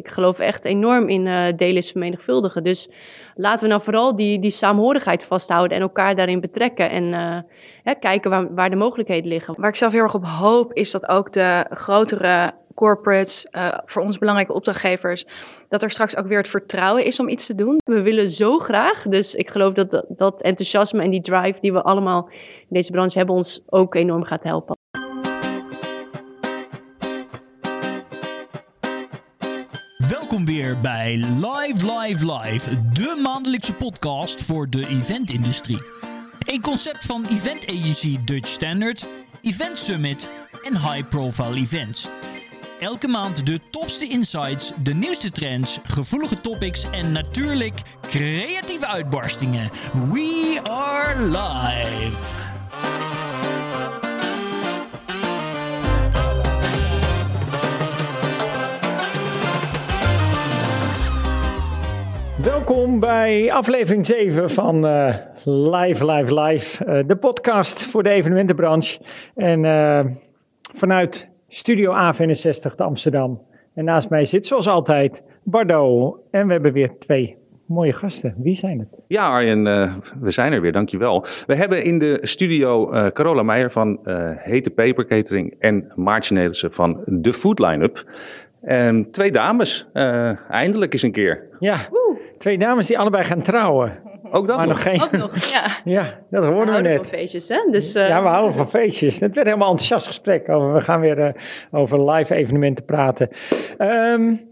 ik geloof echt enorm in uh, delen is vermenigvuldigen. Dus laten we nou vooral die, die saamhorigheid vasthouden en elkaar daarin betrekken. En uh, kijken waar, waar de mogelijkheden liggen. Waar ik zelf heel erg op hoop, is dat ook de grotere corporates, uh, voor ons belangrijke opdrachtgevers, dat er straks ook weer het vertrouwen is om iets te doen. We willen zo graag, dus ik geloof dat dat enthousiasme en die drive die we allemaal in deze branche hebben ons ook enorm gaat helpen. Welkom weer bij Live Live Live, de maandelijkse podcast voor de eventindustrie. Een concept van event agency Dutch Standard, Event Summit en high profile events. Elke maand de tofste insights, de nieuwste trends, gevoelige topics en natuurlijk creatieve uitbarstingen. We are live. Welkom bij aflevering 7 van uh, Live, Live, Live, uh, de podcast voor de evenementenbranche. En uh, vanuit Studio A61 te Amsterdam. En naast mij zit zoals altijd Bardo. En we hebben weer twee mooie gasten. Wie zijn het? Ja, Arjen, uh, we zijn er weer, dankjewel. We hebben in de studio uh, Carola Meijer van uh, Hete Paper Catering en Maartje Nelissen van The Food Lineup. En twee dames, eindelijk eens een keer. Ja, twee dames die allebei gaan trouwen. Ook dat maar nog. nog geen... Ook nog, ja. ja, dat hoorden we, we net. van feestjes, hè? Dus, uh... Ja, we houden van feestjes. Het werd helemaal enthousiast gesprek. Over, we gaan weer uh, over live evenementen praten. Um,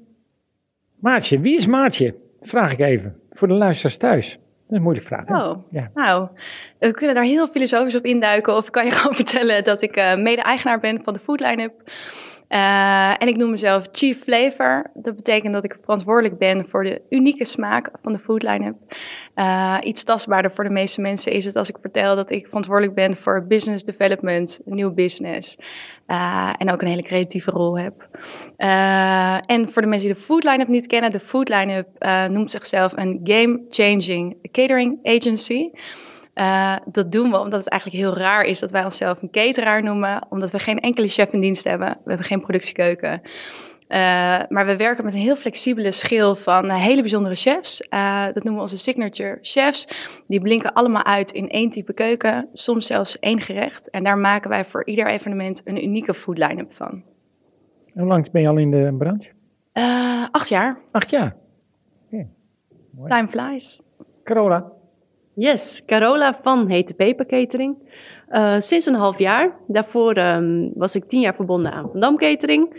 Maartje, wie is Maartje? Vraag ik even. Voor de luisteraars thuis. Dat is een moeilijke vraag. Hè? Oh, ja. nou, we kunnen daar heel filosofisch op induiken. Of kan je gewoon vertellen dat ik uh, mede-eigenaar ben van de Food Lineup. Uh, en ik noem mezelf Chief Flavor. Dat betekent dat ik verantwoordelijk ben voor de unieke smaak van de food line-up. Uh, iets tastbaarder voor de meeste mensen is het als ik vertel dat ik verantwoordelijk ben voor business development, nieuw business. Uh, en ook een hele creatieve rol heb. en voor de mensen die de food line-up niet kennen, de food line-up noemt zichzelf een game-changing catering agency. Uh, dat doen we omdat het eigenlijk heel raar is dat wij onszelf een cateraar noemen, omdat we geen enkele chef in dienst hebben. We hebben geen productiekeuken. Uh, maar we werken met een heel flexibele schil van uh, hele bijzondere chefs. dat noemen we onze signature chefs. Die blinken allemaal uit in één type keuken, soms zelfs één gerecht. En daar maken wij voor ieder evenement een unieke food line-up van. Hoe lang ben je al in de branche? acht jaar. Acht jaar. Okay. Time flies. Carola. Yes, Carola van Hete Paper Catering. Uh, sinds een half jaar. Daarvoor um, was ik tien jaar verbonden aan Van Dam Catering.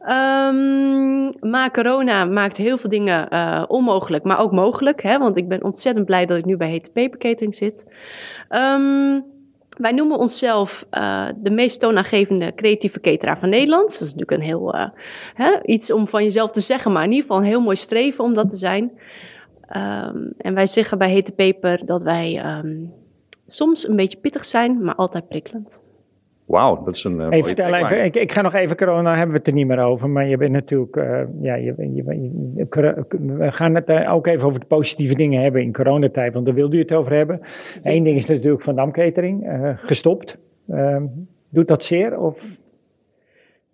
Um, maar corona maakt heel veel dingen uh, onmogelijk, maar ook mogelijk. Hè? Want ik ben ontzettend blij dat ik nu bij Hete Paper Catering zit. Um, wij noemen onszelf uh, de meest toonaangevende creatieve cateraar van Nederland. Dat is natuurlijk een heel, hè, iets om van jezelf te zeggen, maar in ieder geval een heel mooi streven om dat te zijn. Um, en wij zeggen bij Hete Peper dat wij um, soms een beetje pittig zijn, maar altijd prikkelend. Wauw, dat is een. Uh, hey, vertel even, ik, ik, ga nog even corona, hebben we het er niet meer over. Maar je bent natuurlijk. Uh, ja, je, je, je, we gaan het uh, ook even over de positieve dingen hebben in coronatijd, want daar wilde u het over hebben. Eén ding is natuurlijk Van Dam Catering, gestopt. Um, doet dat zeer? Of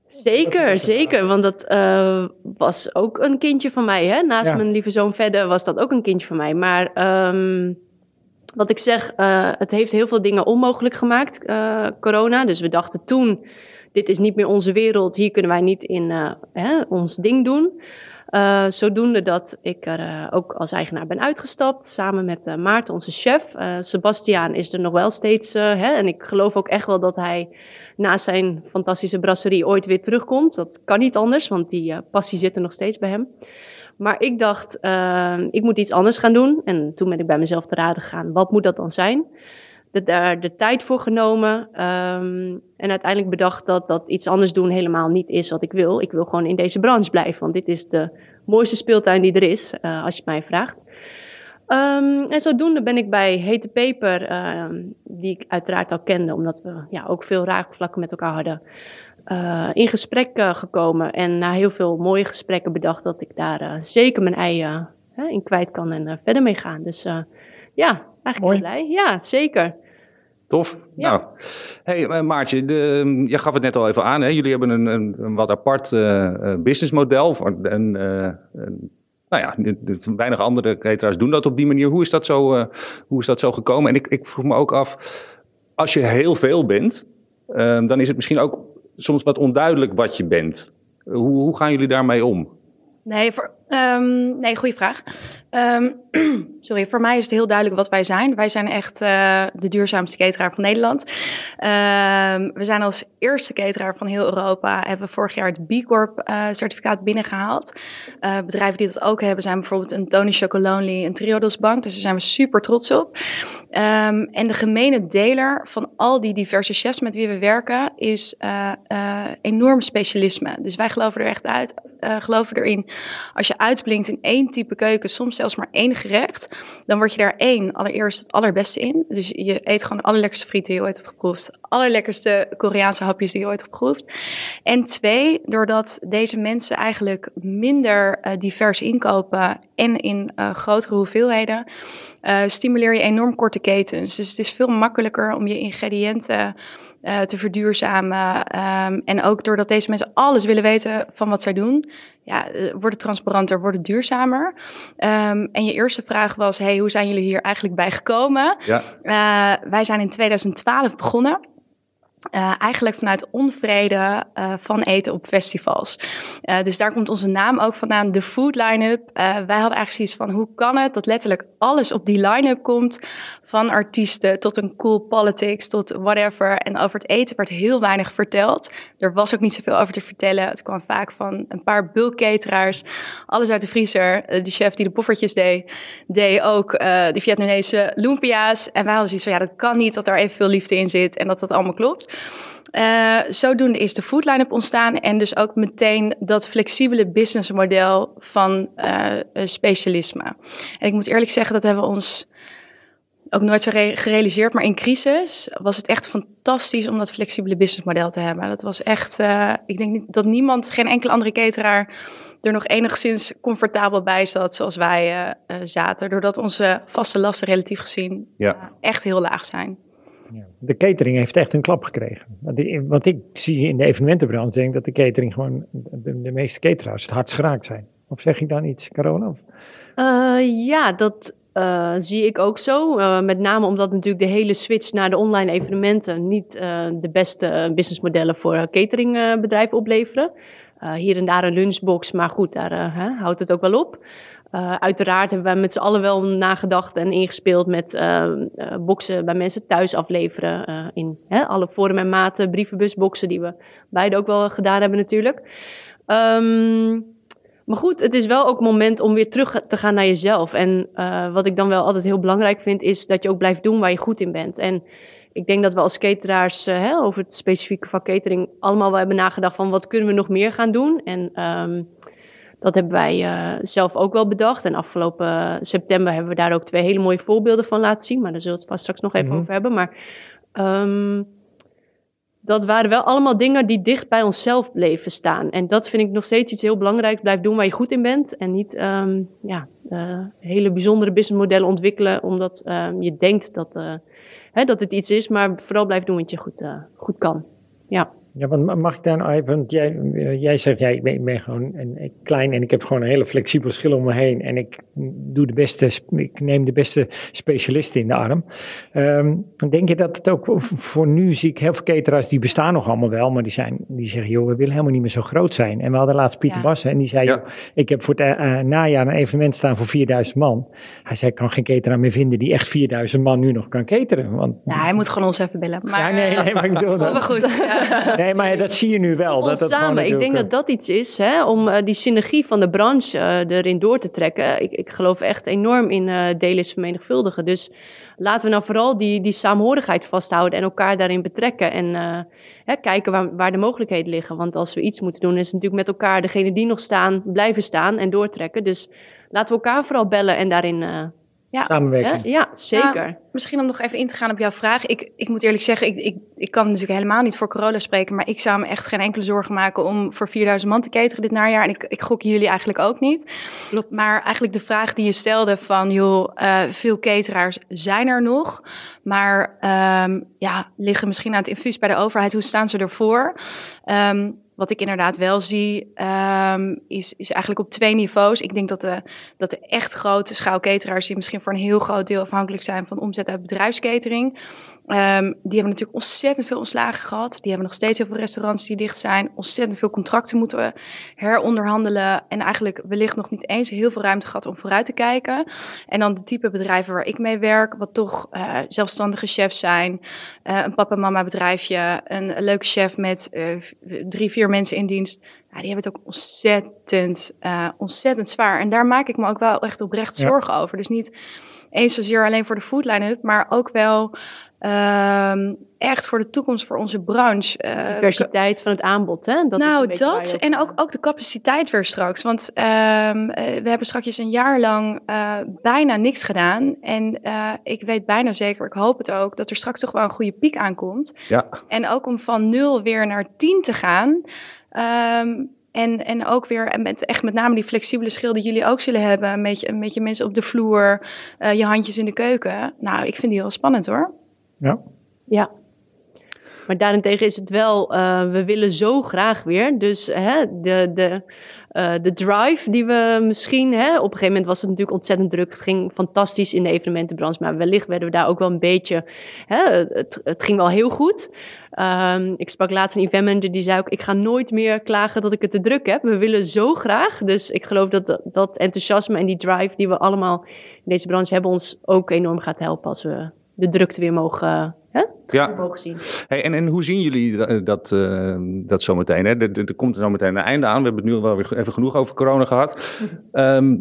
Zeker, zeker. Want dat uh, was ook een kindje van mij. Hè? Naast ja. mijn lieve zoon verder was dat ook een kindje van mij. Maar um, wat ik zeg, uh, het heeft heel veel dingen onmogelijk gemaakt, uh, corona. Dus we dachten toen, dit is niet meer onze wereld. Hier kunnen wij niet in hè, ons ding doen. Zodoende dat ik er ook als eigenaar ben uitgestapt. Samen met Maarten, onze chef. Sebastiaan is er nog wel steeds. Hè, en ik geloof ook echt wel dat hij na zijn fantastische brasserie ooit weer terugkomt. Dat kan niet anders, want die uh, passie zit er nog steeds bij hem. Maar ik dacht, uh, ik moet iets anders gaan doen. En toen ben ik bij mezelf te raden gegaan, wat moet dat dan zijn? De, daar de tijd voor genomen um, en uiteindelijk bedacht dat dat iets anders doen helemaal niet is wat ik wil. Ik wil gewoon in deze branche blijven, want dit is de mooiste speeltuin die er is, uh, als je het mij vraagt. Um, en zodoende ben ik bij Hete Peper, uh, die ik uiteraard al kende, omdat we ja, ook veel raakvlakken met elkaar hadden, uh, in gesprek uh, gekomen. En na heel veel mooie gesprekken bedacht dat ik daar zeker mijn ei in kwijt kan en verder mee gaan. Dus ja, eigenlijk Mooi. blij. Ja, zeker. Tof. Nou, hey uh, Maartje, de, um, je gaf het net al even aan. Hè? Jullie hebben een, een, een wat apart uh, businessmodel. En, uh, nou ja, de, de, weinig andere cateraars doen dat op die manier. Hoe is dat zo, hoe is dat zo gekomen? En ik, ik vroeg me ook af, als je heel veel bent, dan is het misschien ook soms wat onduidelijk wat je bent. Hoe, hoe gaan jullie daarmee om? Nee, voor, um, nee goede vraag. Um, sorry, voor mij is het heel duidelijk wat wij zijn. Wij zijn echt uh, de duurzaamste cateraar van Nederland. Um, we zijn als eerste cateraar van heel Europa, hebben we vorig jaar het B Corp uh, certificaat binnengehaald. Uh, bedrijven die dat ook hebben zijn bijvoorbeeld een Tony Chocolonely, een Triodos Bank. Dus daar zijn we super trots op. En de gemene deler van al die diverse chefs met wie we werken is enorm specialisme. Dus wij geloven er echt uit, geloven erin. Als je uitblinkt in één type keuken, soms zelfs maar één gerecht, dan word je daar één allereerst het allerbeste in. Dus je eet gewoon de allerlekkerste frieten die je ooit hebt geproefd. Allerlekkerste Koreaanse hapjes die je ooit hebt geproefd. En twee, doordat deze mensen eigenlijk minder uh, divers inkopen en in uh, grotere hoeveelheden, uh, stimuleer je enorm korte ketens. Dus het is veel makkelijker om je ingrediënten uh, te verduurzamen. Um, en ook doordat deze mensen alles willen weten van wat zij doen, ja, wordt het transparanter, wordt het duurzamer. Um, en je eerste vraag was, hey, hoe zijn jullie hier eigenlijk bij gekomen? Ja. Uh, wij zijn in 2012 begonnen. Uh, eigenlijk vanuit onvrede uh, van eten op festivals. Uh, dus daar komt onze naam ook vandaan, de food line-up. wij hadden eigenlijk zoiets van, hoe kan het dat letterlijk alles op die line-up komt? Van artiesten tot een cool politics, tot whatever. En over het eten werd heel weinig verteld. Er was ook niet zoveel over te vertellen. Het kwam vaak van een paar bulkkateraars. Alles uit de vriezer. de chef die de poffertjes deed, deed ook de Vietnamese lumpia's. En wij hadden zoiets van, ja, dat kan niet dat daar evenveel liefde in zit en dat dat allemaal klopt. Uh, zodoende is de foodline-up ontstaan en dus ook meteen dat flexibele businessmodel van uh, specialisme. En ik moet eerlijk zeggen, dat hebben we ons ook nooit zo gerealiseerd, maar in crisis was het echt fantastisch om dat flexibele businessmodel te hebben. Dat was echt, uh, ik denk niet, dat niemand, geen enkele andere cateraar er nog enigszins comfortabel bij zat zoals wij zaten, doordat onze vaste lasten relatief gezien ja. echt heel laag zijn. De catering heeft echt een klap gekregen. Want ik zie in de evenementenbranche denk dat de catering gewoon de, meeste cateraars het hardst geraakt zijn. Of zeg ik dan iets, Corona? Uh, ja, dat uh, zie ik ook zo. Uh, met name omdat natuurlijk de hele switch naar de online evenementen niet de beste businessmodellen voor cateringbedrijven opleveren. hier en daar een lunchbox, maar goed, daar houdt het ook wel op. Uh, uiteraard hebben wij met z'n allen wel nagedacht en ingespeeld met uh, uh, boxen bij mensen thuis afleveren. in hè, alle vormen en maten, brievenbusboxen die we beide ook wel gedaan hebben natuurlijk. Um, maar goed, het is wel ook moment om weer terug te gaan naar jezelf. En wat ik dan wel altijd heel belangrijk vind, is dat je ook blijft doen waar je goed in bent. En ik denk dat we als cateraars hè, over het specifieke vak catering allemaal wel hebben nagedacht van wat kunnen we nog meer gaan doen. En um, dat hebben wij uh, zelf ook wel bedacht. En afgelopen september hebben we daar ook twee hele mooie voorbeelden van laten zien. Maar daar zullen we het vast straks nog even mm -hmm. over hebben. Maar um, dat waren wel allemaal dingen die dicht bij onszelf bleven staan. En dat vind ik nog steeds iets heel belangrijks. Blijf doen waar je goed in bent. En niet um, ja, uh, hele bijzondere businessmodellen ontwikkelen. Omdat um, je denkt dat, uh, hè, dat het iets is. Maar vooral blijf doen wat je goed, goed kan. Ja. Ja, want mag ik dan even, want jij, jij zegt, jij, ik ben gewoon een, klein en ik heb gewoon een hele flexibele schil om me heen en ik doe de beste, ik neem de beste specialisten in de arm. Um, denk je dat het ook, voor nu zie ik heel veel cateraars, die bestaan nog allemaal wel, maar die, zijn, die zeggen, joh, we willen helemaal niet meer zo groot zijn. En we hadden laatst Pieter ja. Bassen en die zei, ja. joh, ik heb voor het uh, najaar een evenement staan voor 4000 man. Hij zei, ik kan geen cateraar meer vinden die echt 4000 man nu nog kan cateren. Want, ja, hij moet gewoon ons even bellen. Maar, ja, nee, nee, maar ik bedoel dat. Maar goed. Ja. Nee, maar dat zie je nu wel. Dat dat samen. Ik denk dat dat iets is hè, om uh, die synergie van de branche uh, erin door te trekken. Ik, ik geloof echt enorm in uh, delen is vermenigvuldigen. Dus laten we nou vooral die, die saamhorigheid vasthouden en elkaar daarin betrekken. En hè, kijken waar, waar de mogelijkheden liggen. Want als we iets moeten doen, is het natuurlijk met elkaar degene die nog staan, blijven staan en doortrekken. Dus laten we elkaar vooral bellen en daarin Ja. samenwerking. Hè? Ja, zeker. Nou, misschien om nog even in te gaan op jouw vraag. Ik, ik moet eerlijk zeggen, ik, ik, ik kan natuurlijk helemaal niet voor Corolla spreken. Maar ik zou me echt geen enkele zorgen maken om voor 4000 man te cateren dit najaar. En ik, ik gok jullie eigenlijk ook niet. Klopt. Maar eigenlijk de vraag die je stelde van, joh, eh, veel cateraars zijn er nog. Maar ehm, ja, liggen misschien aan het infuus bij de overheid. Hoe staan ze ervoor? Ehm, wat ik inderdaad wel zie, ehm, is, is eigenlijk op twee niveaus. Ik denk dat de, dat de echt grote schaalketeraars, die misschien voor een heel groot deel afhankelijk zijn van omzet uit bedrijfskatering, ehm, die hebben natuurlijk ontzettend veel ontslagen gehad. Die hebben nog steeds heel veel restaurants die dicht zijn. Ontzettend veel contracten moeten heronderhandelen. En eigenlijk wellicht nog niet eens heel veel ruimte gehad om vooruit te kijken. En dan de type bedrijven waar ik mee werk, wat toch eh, zelfstandige chefs zijn. Eh, een papa-mama bedrijfje, een, een leuke chef met eh, drie, vier mensen in dienst. Ja, die hebben het ook ontzettend, ontzettend zwaar. En daar maak ik me ook wel echt oprecht Ja. zorgen over. Dus niet eens zozeer alleen voor de foodline-up, maar ook wel ehm, echt voor de toekomst voor onze branche. Eh, Diversiteit van het aanbod, hè? Dat is een nou, dat en ook, ook de capaciteit weer straks. Want ehm, eh, we hebben straks een jaar lang eh, bijna niks gedaan. En eh, ik weet bijna zeker, ik hoop het ook, dat er straks toch wel een goede piek aankomt. Ja, En ook om van nul weer naar tien te gaan. Ehm, en, en ook weer en met, echt met name die flexibele schil die jullie ook zullen hebben. Een beetje, een beetje mensen op de vloer, eh, je handjes in de keuken. Nou, ik vind die heel spannend hoor. Ja. Ja. Maar daarentegen is het wel, eh, we willen zo graag weer. Dus hè, de, de, eh, de drive die we misschien, hè, op een gegeven moment was het natuurlijk ontzettend druk. Het ging fantastisch in de evenementenbranche, maar wellicht werden we daar ook wel een beetje, hè, het, het ging wel heel goed. Ehm, ik sprak laatst een eventmanager die zei ook, ik ga nooit meer klagen dat ik het te druk heb. We willen zo graag. Dus ik geloof dat dat, dat enthousiasme en die drive die we allemaal in deze branche hebben ons ook enorm gaat helpen als we de drukte weer mogen, hè, ja. mogen zien. Hey, en, en hoe zien jullie dat, dat, eh, dat zometeen? Hè? Er, komt er zo meteen een einde aan. We hebben het nu wel weer even genoeg over corona gehad. Ehm,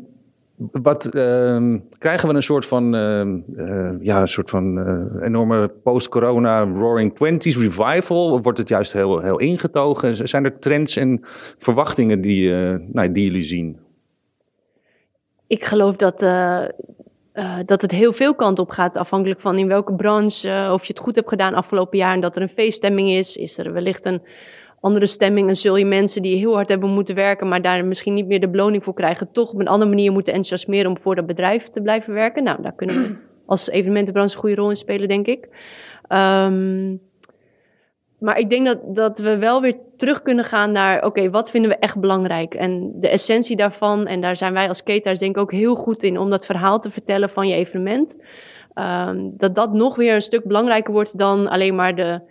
wat ehm, krijgen we een soort van, ehm, eh, ja, een soort van eh, enorme post-corona Roaring Twenties revival? Wordt het juist heel, heel ingetogen? Zijn er trends en verwachtingen die, eh, nou, die jullie zien? Ik geloof dat, eh, dat het heel veel kant op gaat, afhankelijk van in welke branche, eh, of je het goed hebt gedaan afgelopen jaar en dat er een feeststemming is. Is er wellicht een andere stemming en zul je mensen die heel hard hebben moeten werken, maar daar misschien niet meer de beloning voor krijgen, toch op een andere manier moeten enthousiasmeren om voor dat bedrijf te blijven werken. Nou, daar kunnen we als evenementenbranche een goede rol in spelen, denk ik. Ehm, maar ik denk dat, dat we wel weer terug kunnen gaan naar, oké, wat vinden we echt belangrijk? En de essentie daarvan, en daar zijn wij als cateraars denk ik ook heel goed in, om dat verhaal te vertellen van je evenement. Ehm, dat dat nog weer een stuk belangrijker wordt dan alleen maar de,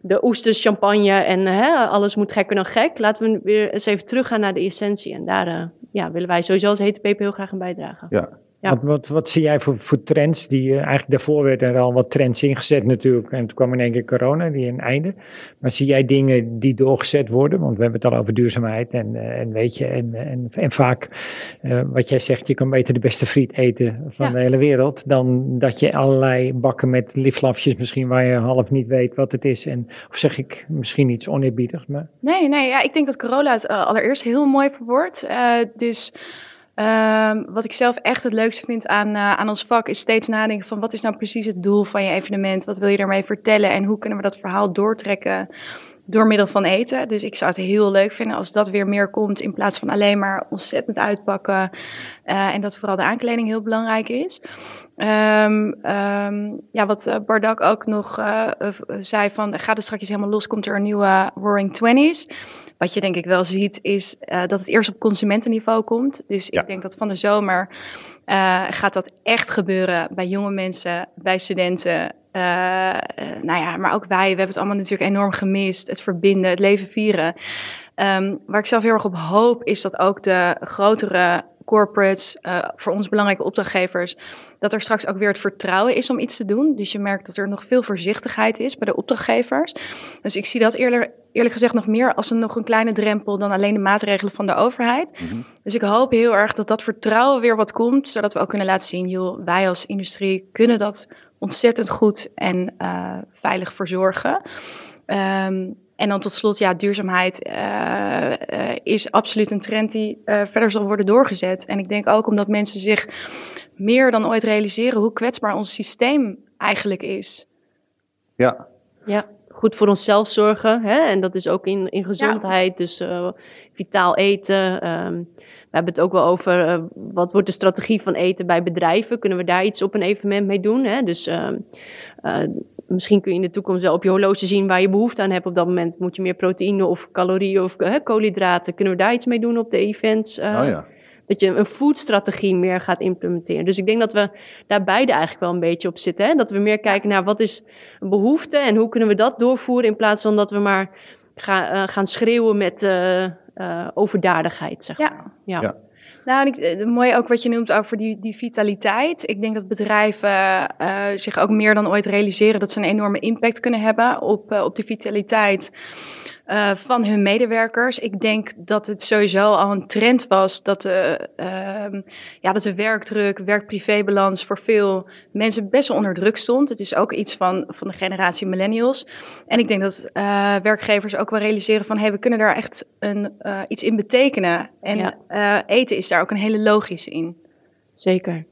de oesters, champagne en hè, alles moet gekker dan gek. Laten we weer eens even teruggaan naar de essentie. En daar eh, ja, willen wij sowieso als peper heel graag aan bijdragen. Ja. Ja. Wat, wat, wat zie jij voor, voor trends? Die, eh, eigenlijk daarvoor werden er al wat trends ingezet natuurlijk. En toen kwam in één keer corona, die een einde. Maar zie jij dingen die doorgezet worden? Want we hebben het al over duurzaamheid en, eh, en weet je, en, en, en vaak eh, wat jij zegt, je kan beter de beste friet eten van Ja. de hele wereld. Dan dat je allerlei bakken met liflafjes misschien waar je half niet weet wat het is. En, of zeg ik misschien iets oneerbiedigs, maar... Nee, nee, ja, ik denk dat corona het allereerst heel mooi verwoordt. Dus ehm, wat ik zelf echt het leukste vind aan, eh, aan ons vak is steeds nadenken van wat is nou precies het doel van je evenement? Wat wil je daarmee vertellen en hoe kunnen we dat verhaal doortrekken door middel van eten? Dus ik zou het heel leuk vinden als dat weer meer komt in plaats van alleen maar ontzettend uitpakken eh, en dat vooral de aankleding heel belangrijk is. Ehm, ehm, ja, wat eh, Bardak ook nog zei van gaat het straks helemaal los, komt er een nieuwe Roaring Twenties. Wat je denk ik wel ziet is eh, dat het eerst op consumentenniveau komt. Dus Ja. ik denk dat van de zomer eh, gaat dat echt gebeuren bij jonge mensen, bij studenten. eh, nou ja, maar ook wij, we hebben het allemaal natuurlijk enorm gemist. Het verbinden, het leven vieren. Ehm, waar ik zelf heel erg op hoop, is dat ook de grotere corporates, eh, voor ons belangrijke opdrachtgevers, dat er straks ook weer het vertrouwen is om iets te doen. Dus je merkt dat er nog veel voorzichtigheid is bij de opdrachtgevers. Dus ik zie dat eerlijk, eerlijk gezegd nog meer als een nog een kleine drempel dan alleen de maatregelen van de overheid. Mhm. Dus ik hoop heel erg dat dat vertrouwen weer wat komt, zodat we ook kunnen laten zien, joh, wij als industrie kunnen dat ontzettend goed en eh, veilig verzorgen. Ehm, En dan tot slot, ja, duurzaamheid uh, is absoluut een trend die verder zal worden doorgezet. En ik denk ook omdat mensen zich meer dan ooit realiseren hoe kwetsbaar ons systeem eigenlijk is. Ja. Ja, goed voor onszelf zorgen. Hè? En dat is ook in, in gezondheid. Dus vitaal eten. Um, we hebben het ook wel over uh, wat wordt de strategie van eten bij bedrijven. Kunnen we daar iets op een evenement mee doen? Hè? Dus uh, uh, misschien kun je in de toekomst wel op je horloge zien waar je behoefte aan hebt op dat moment. Moet je meer proteïne of calorieën of koolhydraten? Kunnen we daar iets mee doen op de events? oh ja. Dat je een foodstrategie meer gaat implementeren. Dus ik denk dat we daar beide eigenlijk wel een beetje op zitten. Hè? Dat we meer kijken naar wat is een behoefte en hoe kunnen we dat doorvoeren in plaats van dat we maar gaan, gaan schreeuwen met uh, overdadigheid, zeg maar. Ja. ja. Nou, ik, eh, mooi ook wat je noemt over die, die vitaliteit. Ik denk dat bedrijven uh, zich ook meer dan ooit realiseren dat ze een enorme impact kunnen hebben op, uh, op de vitaliteit uh, van hun medewerkers. Ik denk dat het sowieso al een trend was dat de, uh, ja, dat de werkdruk, werk-privé-balans voor veel mensen best wel onder druk stond. Het is ook iets van, van de generatie millennials. En ik denk dat uh, werkgevers ook wel realiseren van... hé, hey, we kunnen daar echt een, iets in betekenen. En ja. eten is daar ook een hele logische in. Zeker.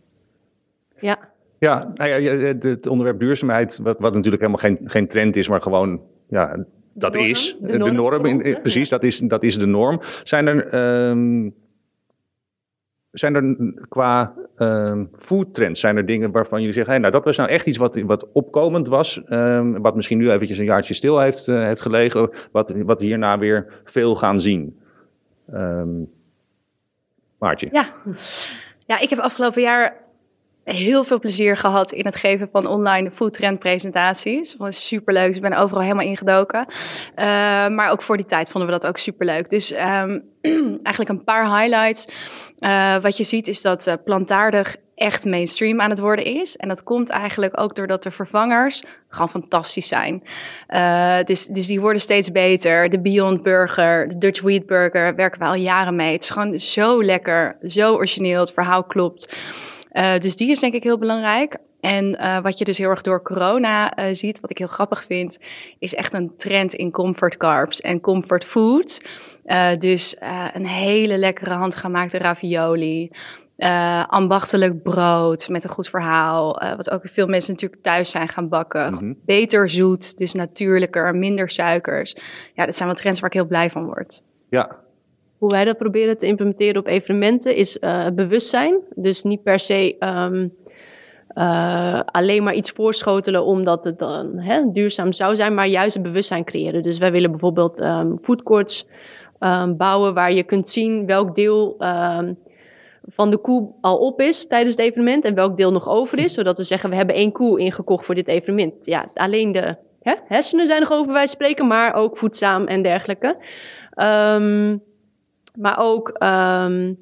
Ja. Ja, nou ja, het onderwerp duurzaamheid, wat, wat natuurlijk helemaal geen, geen trend is, maar gewoon ja, dat is de norm. in, precies, dat, is, dat is de norm. Zijn er, um, zijn er qua um, food trends, zijn er dingen waarvan jullie zeggen, hey, nou dat was nou echt iets wat, wat opkomend was, um, wat misschien nu eventjes een jaartje stil heeft, uh, heeft gelegen, wat, wat hierna weer veel gaan zien? Maartje? Ja. ja, ik heb afgelopen jaar heel veel plezier gehad in het geven van online foodtrend presentaties. Dat was superleuk. Dus ik ben overal helemaal ingedoken. Uh, maar ook voor die tijd vonden we dat ook superleuk. Dus um, eigenlijk een paar highlights. Uh, wat je ziet is dat uh, plantaardig echt mainstream aan het worden is. En dat komt eigenlijk ook doordat de vervangers gewoon fantastisch zijn. Dus, dus die worden steeds beter. De Beyond Burger, de Dutch Wheat Burger werken we al jaren mee. Het is gewoon zo lekker, zo origineel. Het verhaal klopt. Uh, dus die is denk ik heel belangrijk. En uh, wat je dus heel erg door corona uh, ziet, wat ik heel grappig vind, is echt een trend in comfort carbs en comfort foods. dus een hele lekkere handgemaakte ravioli. ambachtelijk brood met een goed verhaal. wat ook veel mensen natuurlijk thuis zijn gaan bakken. Mm-hmm. Beter zoet, dus natuurlijker, minder suikers. Ja, dat zijn wel trends waar ik heel blij van word. Ja, hoe wij dat proberen te implementeren op evenementen is uh, bewustzijn. Dus niet per se um, uh, alleen maar iets voorschotelen omdat het dan hè, duurzaam zou zijn, maar juist een bewustzijn creëren. Dus wij willen bijvoorbeeld um, foodcourts um, bouwen waar je kunt zien welk deel van de koe al op is tijdens het evenement en welk deel nog over is. Zodat we zeggen, we hebben één koe ingekocht voor dit evenement. Ja, alleen de hè, hersenen zijn nog over, wij spreken, maar ook voedzaam en dergelijke. Maar ook um,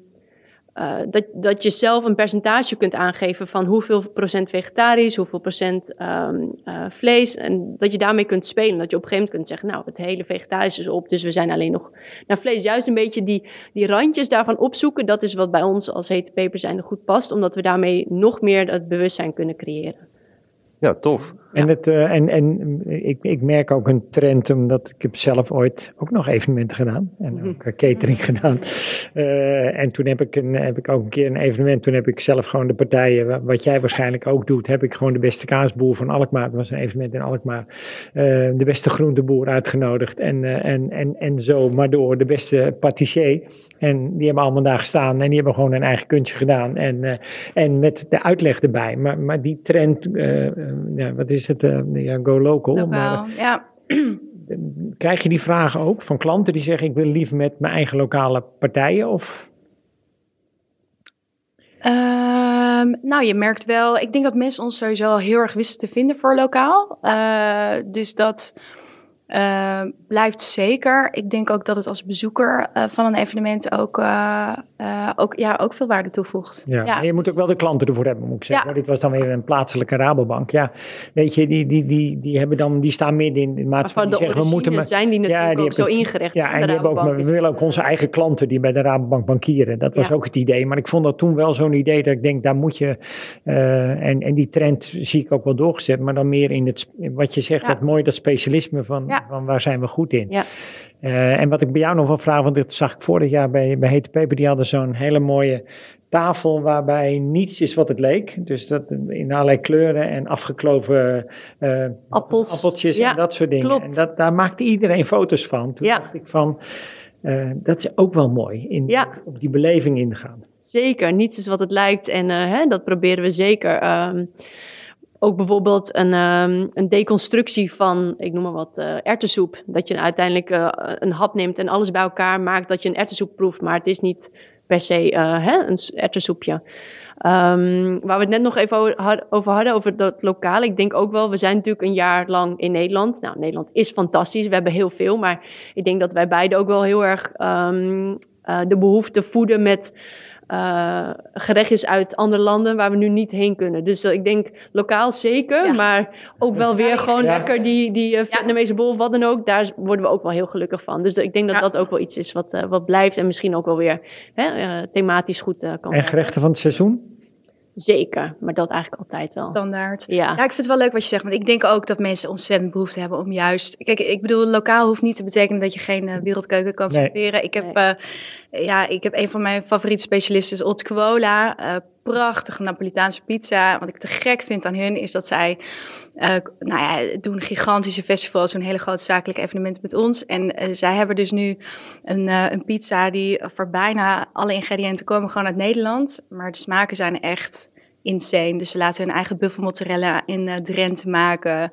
uh, dat, dat je zelf een percentage kunt aangeven van hoeveel procent vegetarisch, hoeveel procent um, uh, vlees. En dat je daarmee kunt spelen. Dat je op een gegeven moment kunt zeggen, nou, het hele vegetarisch is op, dus we zijn alleen nog naar vlees. Juist een beetje die, die randjes daarvan opzoeken, dat is wat bij ons als hete peper zijn goed past, omdat we daarmee nog meer het bewustzijn kunnen creëren. Ja, tof. En, het, uh, en, en ik, ik merk ook een trend, omdat ik heb zelf ooit ook nog evenementen gedaan. En mhm. ook catering gedaan. Uh, en toen heb ik, een, heb ik ook een keer een evenement, toen heb ik zelf gewoon de partijen, wat jij waarschijnlijk ook doet, heb ik gewoon de beste kaasboer van Alkmaar, dat was een evenement in Alkmaar, uh, de beste groenteboer uitgenodigd. En, en, en, en zo maar door, de beste patissier. En die hebben allemaal daar gestaan en die hebben gewoon een eigen kuntje gedaan. En, uh, en met de uitleg erbij. Maar, maar die trend, uh, ja, wat is het? Ja, go local. local maar, ja. Krijg je die vragen ook van klanten die zeggen: Ik wil liever met mijn eigen lokale partijen? Of? Um, nou, je merkt wel, ik denk dat mensen ons sowieso al heel erg wisten te vinden voor lokaal. dus dat uh, blijft zeker. Ik denk ook dat het als bezoeker uh, van een evenement ook uh, eh, ook, ja, ook veel waarde toevoegt. Ja, maar je moet ook wel de klanten ervoor hebben, moet ik zeggen. Ja. Dit was dan weer een plaatselijke Rabobank. Ja, weet je, die, die, die, die, hebben dan, die staan midden in de maatschappij. Waarvan Die de zeggen, we moeten maar, zijn die natuurlijk die ook zo ingericht. Ja, en de die hebben ook, Rabobank we willen ook onze eigen klanten die bij de Rabobank bankieren. Dat was Ja. ook het idee. Maar ik vond dat toen wel zo'n idee dat ik denk, daar moet je... eh, en, en die trend zie ik ook wel doorgezet. Maar dan meer in het, wat je zegt, Ja. dat mooi, dat specialisme van, Ja. van waar zijn we goed in. Ja. Eh, en wat ik bij jou nog wel vraag, want dat zag ik vorig jaar bij, bij Hete Peper, die hadden zo'n hele mooie tafel waarbij niets is wat het leek. Dus dat in allerlei kleuren en afgekloven eh, Appels. appeltjes Ja, en dat soort dingen. klopt. En dat, daar maakte iedereen foto's van. Toen Ja. dacht ik van, eh, dat is ook wel mooi, in, Ja. op die beleving ingaan. Zeker, niets is wat het lijkt. En hè, dat proberen we zeker. Ehm, ook bijvoorbeeld een, ehm, een deconstructie van, ik noem maar wat, eh erwtensoep. Dat je uiteindelijk eh, een hap neemt en alles bij elkaar maakt dat je een erwtensoep proeft. Maar het is niet per se eh, hè, een s- erwtensoepje. Ehm, waar we het net nog even over had- over hadden, over dat lokale. Ik denk ook wel, we zijn natuurlijk een jaar lang in Nederland. Nou, Nederland is fantastisch, we hebben heel veel. Maar ik denk dat wij beiden ook wel heel erg ehm, eh, de behoefte voeden met eh, gerechtjes uit andere landen waar we nu niet heen kunnen. Dus eh, ik denk lokaal zeker, Ja. maar ook wel weer gewoon Ja. lekker die, die eh, Vietnamese bol of wat dan ook. Daar worden we ook wel heel gelukkig van. Dus ik denk dat Ja. dat ook wel iets is wat, wat blijft en misschien ook wel weer hè, thematisch goed kan En gerechten van het seizoen? Zeker, maar dat eigenlijk altijd wel. Standaard. Ja, Ja, ik vind het wel leuk wat je zegt, want ik denk ook dat mensen ontzettend behoefte hebben om juist... Kijk, ik bedoel, lokaal hoeft niet te betekenen dat je geen eh, wereldkeuken kan Nee. serveren. Ik heb, Nee. eh, ja, ik heb een van mijn favoriete specialisten, is Old Scuola. Eh, prachtige Napolitaanse pizza. Wat ik te gek vind aan hun is dat zij... eh, nou ja, doen gigantische festivals, doen hele grote zakelijke evenementen met ons. En eh, zij hebben dus nu een, eh, een pizza die voor bijna alle ingrediënten komen gewoon uit Nederland. Maar de smaken zijn echt insane. Dus ze laten hun eigen buffelmozzarella in Drenthe maken.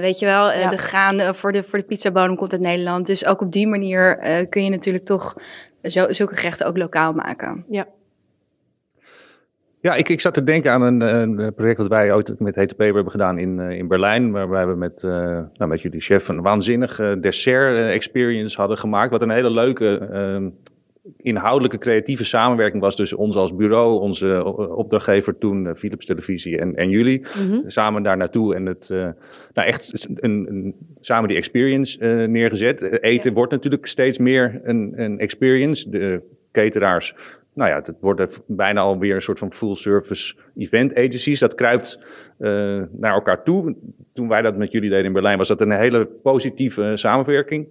Weet je wel, Ja. de graan eh, voor de, voor de pizzabodem komt uit Nederland. Dus ook op die manier kun je natuurlijk toch zo, zulke gerechten ook lokaal maken. Ja, ik, ik zat te denken aan een, een project dat wij ooit met Paper hebben gedaan in, eh, in Berlijn. Waarbij we met, eh, nou, met jullie chef een waanzinnig eh, dessert eh, experience hadden gemaakt. Wat een hele leuke, eh, inhoudelijke, creatieve samenwerking was tussen ons als bureau, onze opdrachtgever toen, Philips Televisie en, en jullie. Mhm. Samen daar naartoe en het, nou echt een, een, samen die experience neergezet. Eten wordt natuurlijk steeds meer een, een experience. De cateraars, nou ja, het wordt bijna alweer een soort van full service event agencies. Dat kruipt eh, naar elkaar toe. Toen wij dat met jullie deden in Berlijn was dat een hele positieve samenwerking.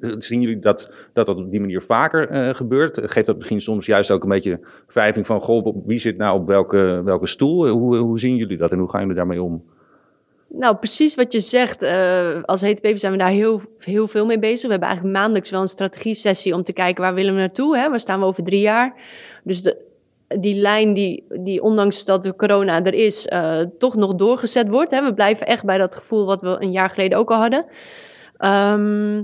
Eh, Zien jullie dat, dat op die manier vaker eh, gebeurt? Geeft dat misschien soms juist ook een beetje wrijving van... Goh, wie zit nou op welke, welke stoel? Hoe, hoe zien jullie dat en hoe gaan jullie daarmee om? Nou, precies wat je zegt. eh, als Hete Peper zijn we daar heel, heel veel mee bezig. We hebben eigenlijk maandelijks wel een strategie-sessie om te kijken waar willen we naartoe. Hè? Waar staan we over drie jaar? Dus de, die lijn die, die ondanks dat de corona er is, eh, toch nog doorgezet wordt. Hè? We blijven echt bij dat gevoel wat we een jaar geleden ook al hadden. Ehm,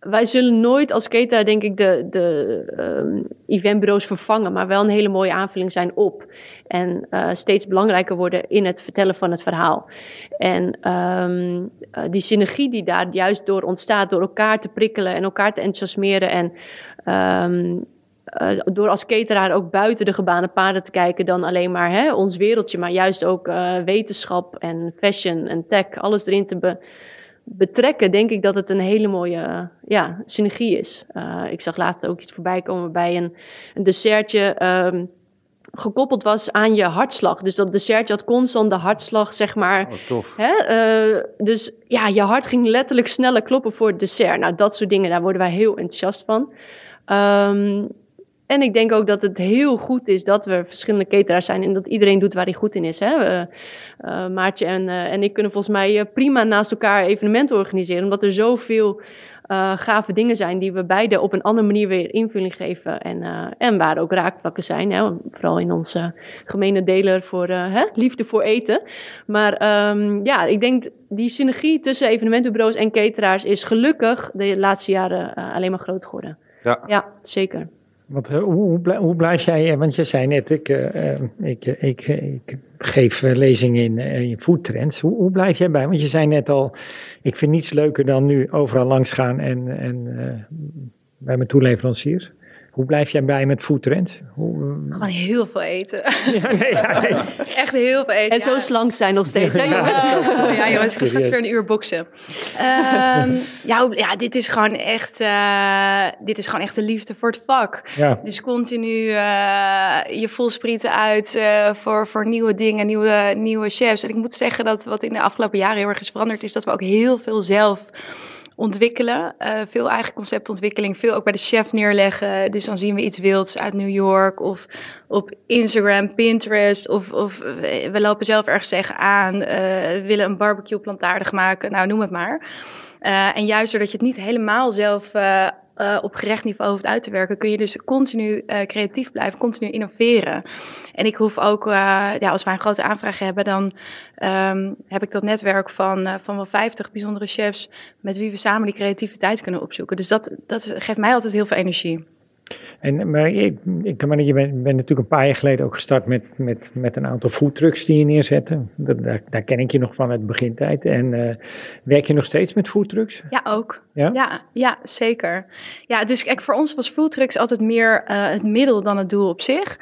wij zullen nooit als cateraar, denk ik, de, de ehm, eventbureaus vervangen, maar wel een hele mooie aanvulling zijn op. En eh, steeds belangrijker worden in het vertellen van het verhaal. En ehm, eh, die synergie die daar juist door ontstaat, door elkaar te prikkelen en elkaar te enthousiasmeren en ehm, eh, door als cateraar ook buiten de gebaande paden te kijken dan alleen maar hè, ons wereldje, maar juist ook wetenschap en fashion en tech, alles erin te be- betrekken, denk ik dat het een hele mooie ja, synergie is. Ik zag laatst ook iets voorbij komen bij een, een dessertje. ehm, gekoppeld was aan je hartslag. Dus dat dessertje had constant de hartslag, zeg maar, Oh, tof. Hè? eh, dus ja, je hart ging letterlijk sneller kloppen voor het dessert. Nou, dat soort dingen, daar worden wij heel enthousiast van. Ehm, en ik denk ook dat het heel goed is dat we verschillende cateraars zijn en dat iedereen doet waar hij goed in is. Hè? Eh, Maartje en, eh, en ik kunnen volgens mij prima naast elkaar evenementen organiseren, omdat er zoveel eh, gave dingen zijn die we beide op een andere manier weer invulling geven. En, eh, en waar ook raakvlakken zijn, hè? vooral in onze gemene deler voor eh, hè? liefde voor eten. Maar ehm, ja, ik denk die synergie tussen evenementenbureaus en cateraars is gelukkig de laatste jaren alleen maar groot geworden. Ja. Ja, zeker. Want, eh, hoe, hoe, blij- hoe blijf jij, eh, want je zei net, ik, eh, ik, ik, geef lezingen in, in foodtrends. Hoe, hoe blijf jij bij? Want je zei net al, ik vind niets leuker dan nu overal langs gaan en, en bij mijn toeleveranciers. Hoe blijf jij bij met foodtrends? Hoe, Gewoon heel veel eten. ja, nee, ja, nee. Echt heel veel eten. En zo slank zijn nog steeds, hè Ja. jongens? Oh, ja, jongens, ik ga straks weer een uur boksen. Ehm, ja, dit is gewoon echt, eh, dit is gewoon echt de liefde voor het vak. Ja, Dus continu eh, je volsprieten uit eh, voor, voor nieuwe dingen, nieuwe, nieuwe chefs. En ik moet zeggen dat wat in de afgelopen jaren heel erg is veranderd, is dat we ook heel veel zelf ontwikkelen. Eh, veel eigen conceptontwikkeling, veel ook bij de chef neerleggen. Dus dan zien we iets wilds uit New York of op Instagram, Pinterest. Of, of we we lopen zelf ergens tegenaan, eh we willen een barbecue plantaardig maken. Nou, noem het maar. Eh, en juist doordat je het niet helemaal zelf eh, op gerecht niveau hoeft uit te werken, kun je dus continu eh, creatief blijven, continu innoveren. En ik hoef ook, eh, ja, als wij een grote aanvraag hebben, dan ehm, heb ik dat netwerk van, van wel 50 bijzondere chefs met wie we samen die creativiteit kunnen opzoeken. Dus dat, dat geeft mij altijd heel veel energie. En, maar ik, ik kan je bent, bent natuurlijk een paar jaar geleden ook gestart met, met, met een aantal foodtrucks die je neerzette. Dat, daar, daar ken ik je nog van uit de begintijd. En eh, werk je nog steeds met foodtrucks? Ja, ook. Ja? Ja, ja, zeker. Ja, dus kijk, voor ons was foodtrucks altijd meer eh, het middel dan het doel op zich.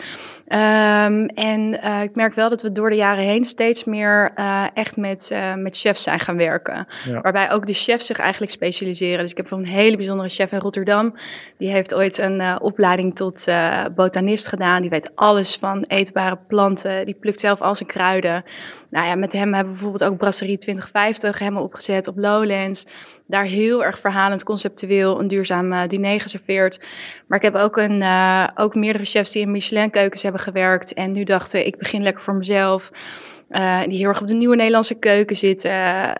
Ehm, en eh, ik merk wel dat we door de jaren heen steeds meer echt met, met chefs zijn gaan werken. Ja. Waarbij ook de chefs zich eigenlijk specialiseren. Dus ik heb een hele bijzondere chef in Rotterdam. Die heeft ooit een opleiding tot eh, botanist gedaan. Die weet alles van eetbare planten. Die plukt zelf al zijn kruiden. Nou ja, met hem hebben we bijvoorbeeld ook Brasserie 2050 helemaal opgezet op Lowlands. Daar heel erg verhalend, conceptueel een duurzaam eh, diner geserveerd. Maar ik heb ook, een, eh, ook meerdere chefs die in Michelin-keukens hebben gewerkt. En nu dachten, ik begin lekker voor mezelf. Eh, die heel erg op de nieuwe Nederlandse keuken zitten.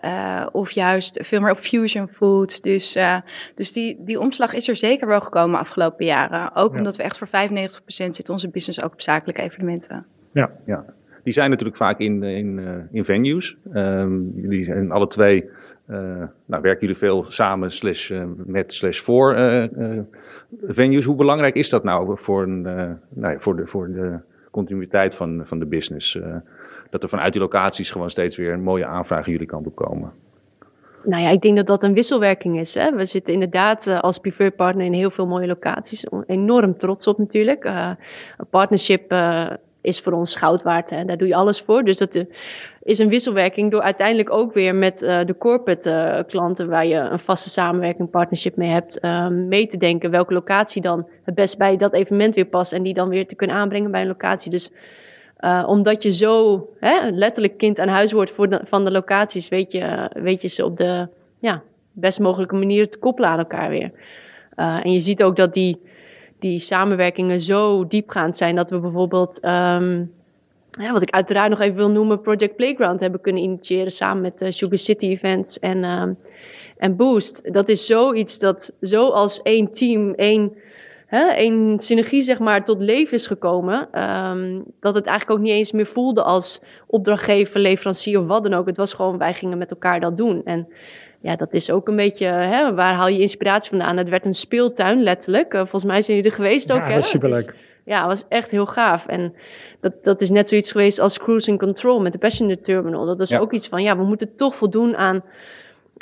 eh, of juist veel meer op fusion food. Dus, eh, dus die, die omslag is er zeker wel gekomen afgelopen jaren. Ook Ja. omdat we echt voor 95% zit onze business ook op zakelijke evenementen. Ja. Die zijn natuurlijk vaak in, in, eh, in venues. Ehm, jullie zijn alle twee, eh, nou, werken jullie veel samen slash, eh, met slash voor venues. Hoe belangrijk is dat nou voor, een, eh, nou ja, voor, de, voor de continuïteit van, van de business? Dat er vanuit die locaties gewoon steeds weer een mooie aanvraag jullie kant op komen. Nou ja, ik denk dat dat een wisselwerking is. Hè? We zitten inderdaad eh, als preferred partner in heel veel mooie locaties. Enorm trots op natuurlijk. Eh, een partnership eh, is voor ons goud waard. Hè? Daar doe je alles voor. Dus dat is een wisselwerking door uiteindelijk ook weer met de corporate klanten... waar je een vaste samenwerking, partnership mee hebt... eh, mee te denken welke locatie dan het best bij dat evenement weer past... en die dan weer te kunnen aanbrengen bij een locatie. Dus eh, omdat je zo hè, letterlijk kind aan huis wordt voor van de locaties, weet je, weet je ze op de ja, best mogelijke manier te koppelen aan elkaar weer. Eh, en je ziet ook dat die, die samenwerkingen zo diepgaand zijn dat we bijvoorbeeld, ehm, wat ik uiteraard nog even wil noemen, Project Playground hebben kunnen initiëren samen met de Sugar City Events en, ehm, en Boost. Dat is zoiets dat zo als één team, één hè, synergie zeg maar tot leven is gekomen. ehm, dat het eigenlijk ook niet eens meer voelde als opdrachtgever, leverancier of wat dan ook. Het was gewoon, wij gingen met elkaar dat doen. En ja, dat is ook een beetje, hè, waar haal je inspiratie vandaan? Het werd een speeltuin, letterlijk. Eh, volgens mij zijn jullie er geweest ook, ja, hè? superleuk. Dus, ja, was echt heel gaaf. En dat, dat is net zoiets geweest als cruising control met de passenger terminal. Dat is Ja. ook iets van, ja, we moeten toch voldoen aan,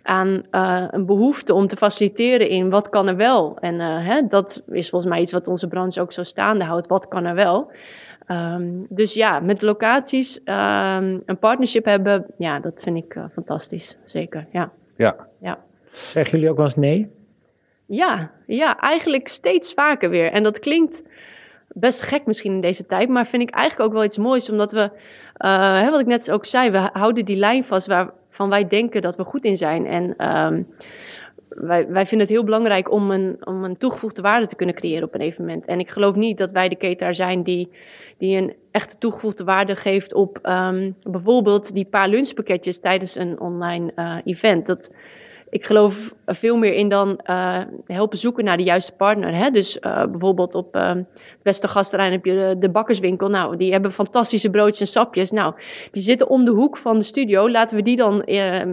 aan eh, een behoefte om te faciliteren in wat kan er wel. En eh, hè, dat is volgens mij iets wat onze branche ook zo staande houdt. Wat kan er wel? Ehm, dus ja, met locaties ehm, een partnership hebben, ja, dat vind ik eh, fantastisch. Zeker, ja. Ja, Zeggen jullie ook wel eens nee? Ja, ja, eigenlijk steeds vaker weer. En dat klinkt best gek misschien in deze tijd, maar vind ik eigenlijk ook wel iets moois, omdat we, eh, hè, wat ik net ook zei, we houden die lijn vast waarvan wij denken dat we goed in zijn. En ehm, wij, wij vinden het heel belangrijk om een, om een toegevoegde waarde te kunnen creëren op een evenement. En ik geloof niet dat wij de cateraar zijn die, die een echte toegevoegde waarde geeft op ehm, bijvoorbeeld die paar lunchpakketjes tijdens een online eh, event. Dat, ik geloof er veel meer in dan eh, helpen zoeken naar de juiste partner. Hè? Dus eh, bijvoorbeeld op uh, het Westergasterrein heb je de, de, bakkerswinkel. Nou, die hebben fantastische broodjes en sapjes. Nou, die zitten om de hoek van de studio. Laten we die dan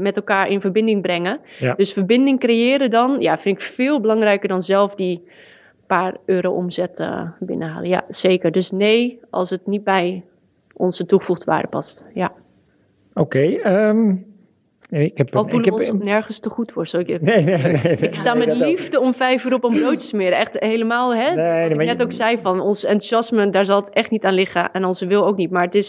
met elkaar in verbinding brengen. Ja. Dus verbinding creëren dan, ja, vind ik veel belangrijker dan zelf die paar euro omzet binnenhalen. Ja, zeker. Dus nee, als het niet bij onze toegevoegde waarde past. Ja. Oké, okay, um, Ik heb, Al ik voelen heb, we ons nergens te goed voor. Sorry. Nee, nee, nee, nee. Ik sta Nee, met liefde om vijf uur op om brood te smeren. Echt helemaal, hè? Nee, wat ik net je- ook zei van ons enthousiasme, daar zal het echt niet aan liggen. En onze wil ook niet. Maar het is,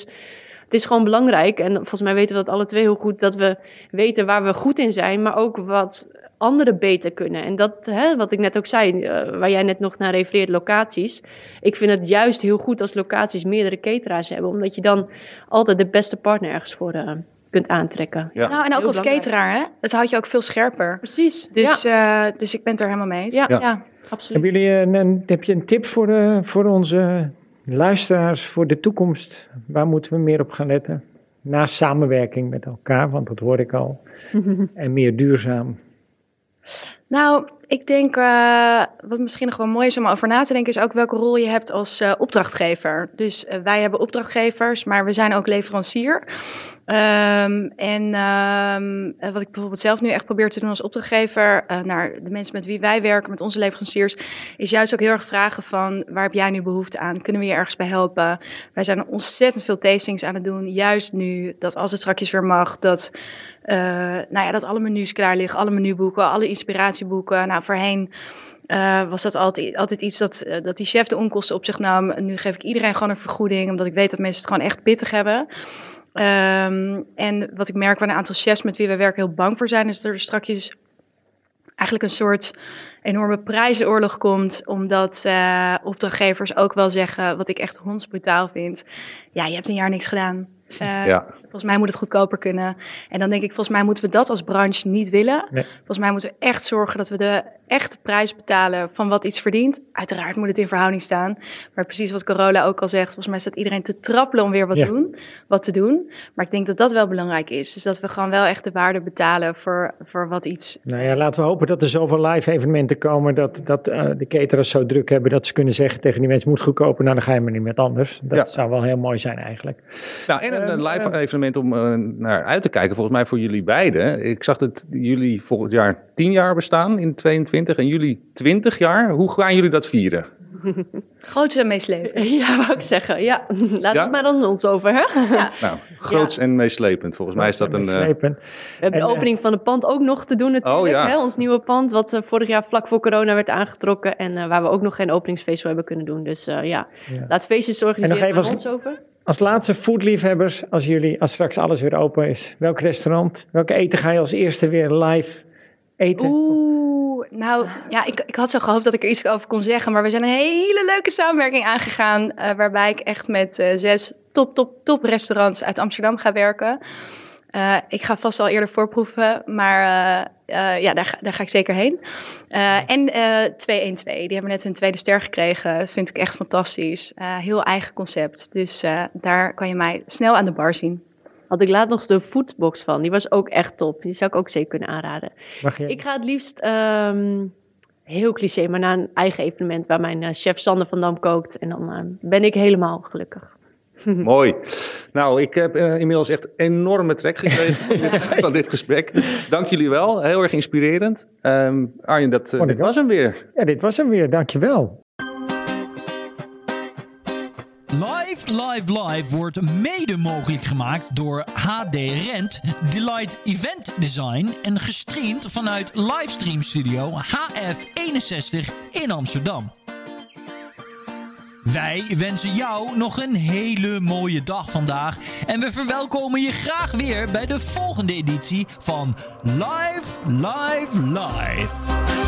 het is gewoon belangrijk. En volgens mij weten we dat alle twee heel goed. Dat we weten waar we goed in zijn. Maar ook wat anderen beter kunnen. En dat, hè, wat ik net ook zei, eh, waar jij net nog naar refereert, locaties. Ik vind het juist heel goed als locaties meerdere cateraars hebben. Omdat je dan altijd de beste partner ergens voor eh, kunt aantrekken. Ja. Nou, en ook Heel als belangrijk. cateraar, hè? Dat houdt je ook veel scherper. Precies. Dus, ja, eh, dus ik ben het er helemaal mee eens. Ja. ja. absoluut. Hebben jullie een, een- heb je een tip voor, de, voor onze luisteraars voor de toekomst? Waar moeten we meer op gaan letten? Naast samenwerking met elkaar, want dat hoor ik al. En meer duurzaam. Nou, ik denk, eh, wat misschien nog wel mooi is om over na te denken, is ook welke rol je hebt als eh, opdrachtgever. Dus eh, wij hebben opdrachtgevers, maar we zijn ook leverancier. Ehm, en ehm, eh, wat ik bijvoorbeeld zelf nu echt probeer te doen als opdrachtgever eh, naar de mensen met wie wij werken, met onze leveranciers, is juist ook heel erg vragen van waar heb jij nu behoefte aan? Kunnen we je ergens bij helpen? Wij zijn ontzettend veel tastings aan het doen, juist nu, dat als het strakjes weer mag, dat eh, nou ja, dat alle menus klaar liggen, alle menuboeken, alle inspiratieboeken. Nou, voorheen was dat altijd, altijd iets dat, dat die chef de onkosten op zich nam. Nu geef ik iedereen gewoon een vergoeding, omdat ik weet dat mensen het gewoon echt pittig hebben. Ehm, en wat ik merk waar een aantal chefs met wie we werken heel bang voor zijn, is dat er strakjes eigenlijk een soort enorme prijzenoorlog komt, omdat eh, opdrachtgevers ook wel zeggen, wat ik echt hondsbrutaal vind, ja, je hebt een jaar niks gedaan. Eh, Ja. Volgens mij moet het goedkoper kunnen. En dan denk ik, volgens mij moeten we dat als branche niet willen. Nee. Volgens mij moeten we echt zorgen dat we de echte prijs betalen van wat iets verdient. Uiteraard moet het in verhouding staan. Maar precies wat Corolla ook al zegt, volgens mij staat iedereen te trappelen om weer wat, Ja. doen, wat te doen. Maar ik denk dat dat wel belangrijk is. Dus dat we gewoon wel echt de waarde betalen voor, voor wat iets. Nou ja, laten we hopen dat er zoveel live evenementen komen dat, dat eh, de caterers zo druk hebben dat ze kunnen zeggen tegen die mensen, moet goedkoper, nou dan ga je maar niet met anders. Dat Ja. zou wel heel mooi zijn eigenlijk. Nou, en een, een Ehm, live eh, evenement om eh, naar uit te kijken, volgens mij voor jullie beiden. Ik zag dat jullie volgend jaar 10 jaar bestaan in 22 en jullie 20 jaar. Hoe gaan jullie dat vieren? Grootste en meest leven. Ja, wou ik zeggen. Ja, laat Ja? het maar aan ons over, hè? Nou, groots en meeslepend. Volgens mij is dat een... eh. We hebben En, de eh, opening van het pand ook nog te doen natuurlijk. Oh, ja. hè? Ons nieuwe pand, wat vorig jaar vlak voor corona werd aangetrokken. En eh, waar we ook nog geen openingsfeest voor hebben kunnen doen. Dus eh, ja, Ja. laat feestjes organiseren even aan als- ons over. Als laatste foodliefhebbers, als jullie, als straks alles weer open is, welk restaurant, welke eten ga je als eerste weer live eten? Oeh, nou ja, ik, ik had zo gehoopt dat ik er iets over kon zeggen. Maar we zijn een hele leuke samenwerking aangegaan. eh, waarbij ik echt met eh, zes top, top, top restaurants uit Amsterdam ga werken. Eh, ik ga vast al eerder voorproeven, maar eh, eh, ja, daar, ga- daar ga ik zeker heen. Eh, en eh 212, die hebben net hun tweede ster gekregen. Dat vind ik echt fantastisch. Eh, heel eigen concept. Dus eh, daar kan je mij snel aan de bar zien. Had ik laat nog de foodbox van. Die was ook echt top. Die zou ik ook zeker kunnen aanraden. Mag je, Ik ga het liefst, ehm, heel cliché, maar naar een eigen evenement waar mijn eh, chef Sander van Dam kookt. En dan eh, ben ik helemaal gelukkig. Mooi. Nou, ik heb eh, inmiddels echt enorme trek gekregen van dit, van dit gesprek. Dank jullie wel. Heel erg inspirerend. Ehm, Arjen, dat, ik dit was hem weer. ja, dit was hem weer, dankjewel. Live, live, live wordt mede mogelijk gemaakt door HD Rent, Delight Event Design en gestreamd vanuit Livestream Studio HF61 in Amsterdam. Wij wensen jou nog een hele mooie dag vandaag en we verwelkomen je graag weer bij de volgende editie van Live, Live, Live.